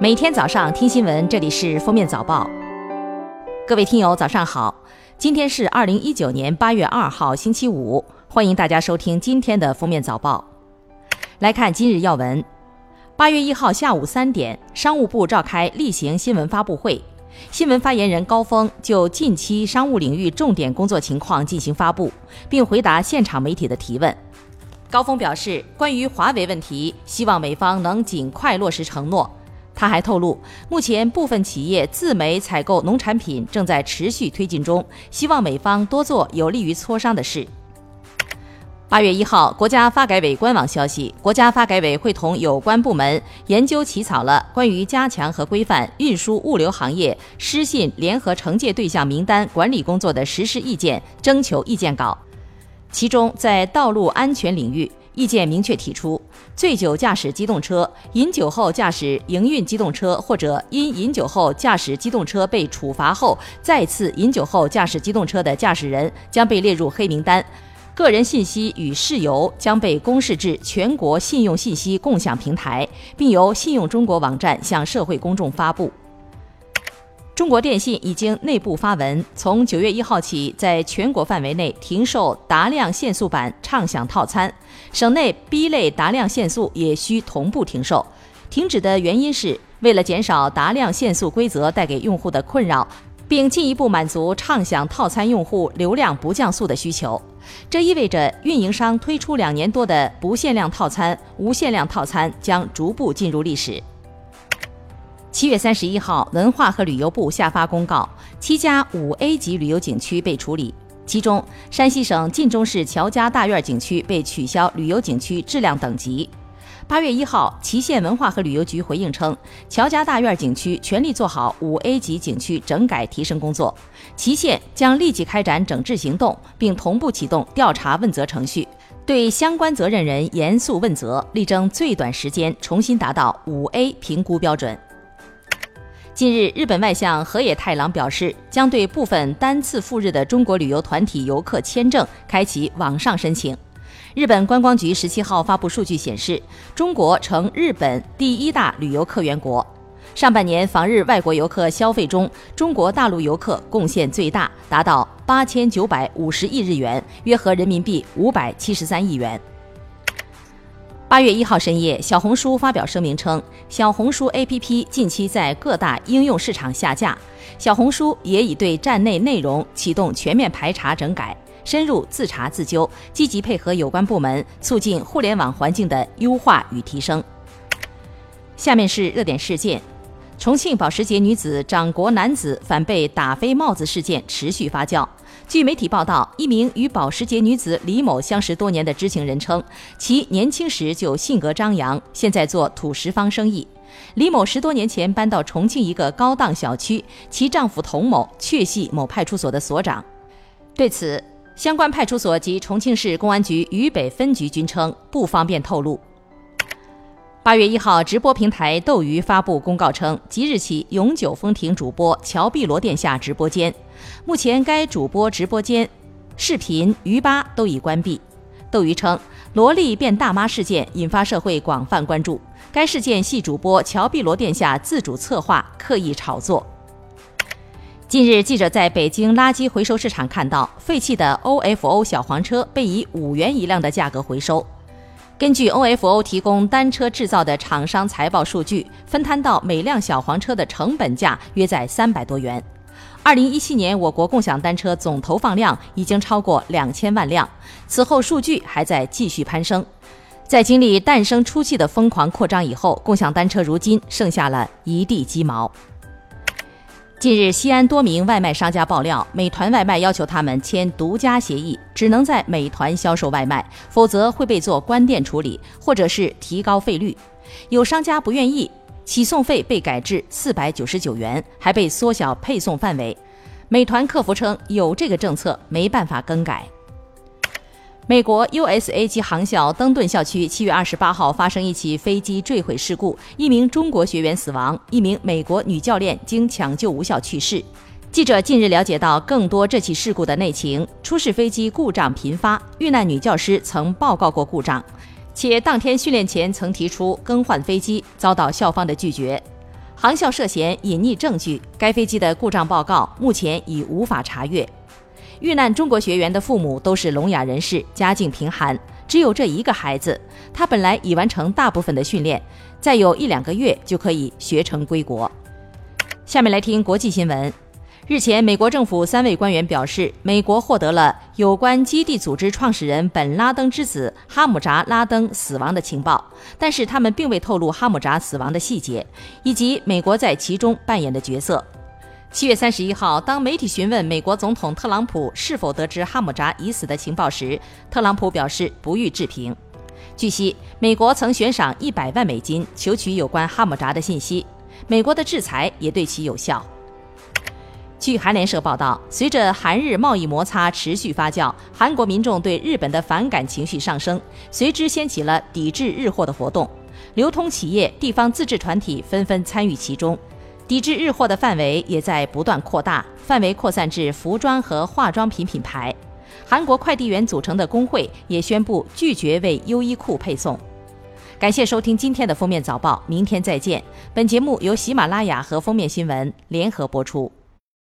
每天早上听新闻，这里是《封面早报》。各位听友，早上好！今天是二零一九年八月二号，星期五。欢迎大家收听今天的《封面早报》。来看今日要闻：八月一号下午三点，商务部召开例行新闻发布会，新闻发言人高峰就近期商务领域重点工作情况进行发布，并回答现场媒体的提问。高峰表示，关于华为问题，希望美方能尽快落实承诺。他还透露，目前部分企业自美采购农产品正在持续推进中，希望美方多做有利于磋商的事。八月一号，国家发改委官网消息，国家发改委会同有关部门研究起草了关于加强和规范运输物流行业失信联合惩戒对象名单管理工作的实施意见征求意见稿，其中在道路安全领域。意见明确提出，醉酒驾驶机动车、饮酒后驾驶营运机动车或者因饮酒后驾驶机动车被处罚后再次饮酒后驾驶机动车的驾驶人将被列入黑名单，个人信息与事由将被公示至全国信用信息共享平台，并由信用中国网站向社会公众发布。中国电信已经内部发文，从九月一号起，在全国范围内停售达量限速版畅享套餐，省内 B 类达量限速也需同步停售。停止的原因是为了减少达量限速规则带给用户的困扰，并进一步满足畅享套餐用户流量不降速的需求。这意味着运营商推出两年多的不限量套餐、无限量套餐将逐步进入历史。七月三十一号，文化和旅游部下发公告，七家五 A 级旅游景区被处理，其中山西省晋中市乔家大院景区被取消旅游景区质量等级。八月一号，祁县文化和旅游局回应称，乔家大院景区全力做好五 A 级景区整改提升工作，祁县将立即开展整治行动，并同步启动调查问责程序，对相关责任人严肃问责，力争最短时间重新达到五 A 评估标准。近日，日本外相河野太郎表示，将对部分单次赴日的中国旅游团体游客签证开启网上申请。日本观光局十七号发布数据显示，中国成日本第一大旅游客源国。上半年访日外国游客消费中，中国大陆游客贡献最大，达到八千九百五十亿日元，约合人民币五百七十三亿元。八月一号深夜，小红书发表声明称，小红书 APP 近期在各大应用市场下架，小红书也已对站内内容启动全面排查整改，深入自查自纠，积极配合有关部门，促进互联网环境的优化与提升。下面是热点事件：重庆保时捷女子掌掴男子反被打飞帽子事件持续发酵。据媒体报道，一名与保时捷女子李某相识多年的知情人称，其年轻时就性格张扬，现在做土石方生意。李某十多年前搬到重庆一个高档小区，其丈夫童某确系某派出所的所长。对此，相关派出所及重庆市公安局渝北分局均称不方便透露。八月一号，直播平台斗鱼发布公告称，即日起永久封停主播乔碧罗殿下直播间。目前，该主播直播间、视频、鱼吧都已关闭。斗鱼称，萝莉变大妈事件引发社会广泛关注，该事件系主播乔碧罗殿下自主策划、刻意炒作。近日，记者在北京垃圾回收市场看到，废弃的 OFO 小黄车被以五元一辆的价格回收。根据 OFO 提供单车制造的厂商财报数据，分摊到每辆小黄车的成本价约在三百多元。二零一七年，我国共享单车总投放量已经超过两千万辆，此后数据还在继续攀升。在经历诞生初期的疯狂扩张以后，共享单车如今剩下了一地鸡毛。近日，西安多名外卖商家爆料，美团外卖要求他们签独家协议，只能在美团销售外卖，否则会被做关店处理，或者是提高费率。有商家不愿意，起送费被改至四百九十九元，还被缩小配送范围。美团客服称，有这个政策，没办法更改。美国 USA 级航校登顿校区七月二十八号发生一起飞机坠毁事故，一名中国学员死亡，一名美国女教练经抢救无效去世。记者近日了解到更多这起事故的内情：出事飞机故障频发，遇难女教师曾报告过故障，且当天训练前曾提出更换飞机，遭到校方的拒绝。航校涉嫌隐匿证据，该飞机的故障报告目前已无法查阅。遇难中国学员的父母都是聋哑人士，家境贫寒，只有这一个孩子。他本来已完成大部分的训练，再有一两个月就可以学成归国。下面来听国际新闻。日前，美国政府三位官员表示，美国获得了有关基地组织创始人本·拉登之子哈姆扎·拉登死亡的情报，但是他们并未透露哈姆扎死亡的细节以及美国在其中扮演的角色。七月三十一号，当媒体询问美国总统特朗普是否得知哈姆扎已死的情报时，特朗普表示不予置评。据悉，美国曾悬赏一百万美金求取有关哈姆扎的信息，美国的制裁也对其有效。据韩联社报道，随着韩日贸易摩擦持续发酵，韩国民众对日本的反感情绪上升，随之掀起了抵制日货的活动。流通企业、地方自治团体纷纷参与其中，抵制日货的范围也在不断扩大，范围扩散至服装和化妆品品牌。韩国快递员组成的工会也宣布拒绝为优衣库配送。感谢收听今天的封面早报，明天再见。本节目由喜马拉雅和封面新闻联合播出。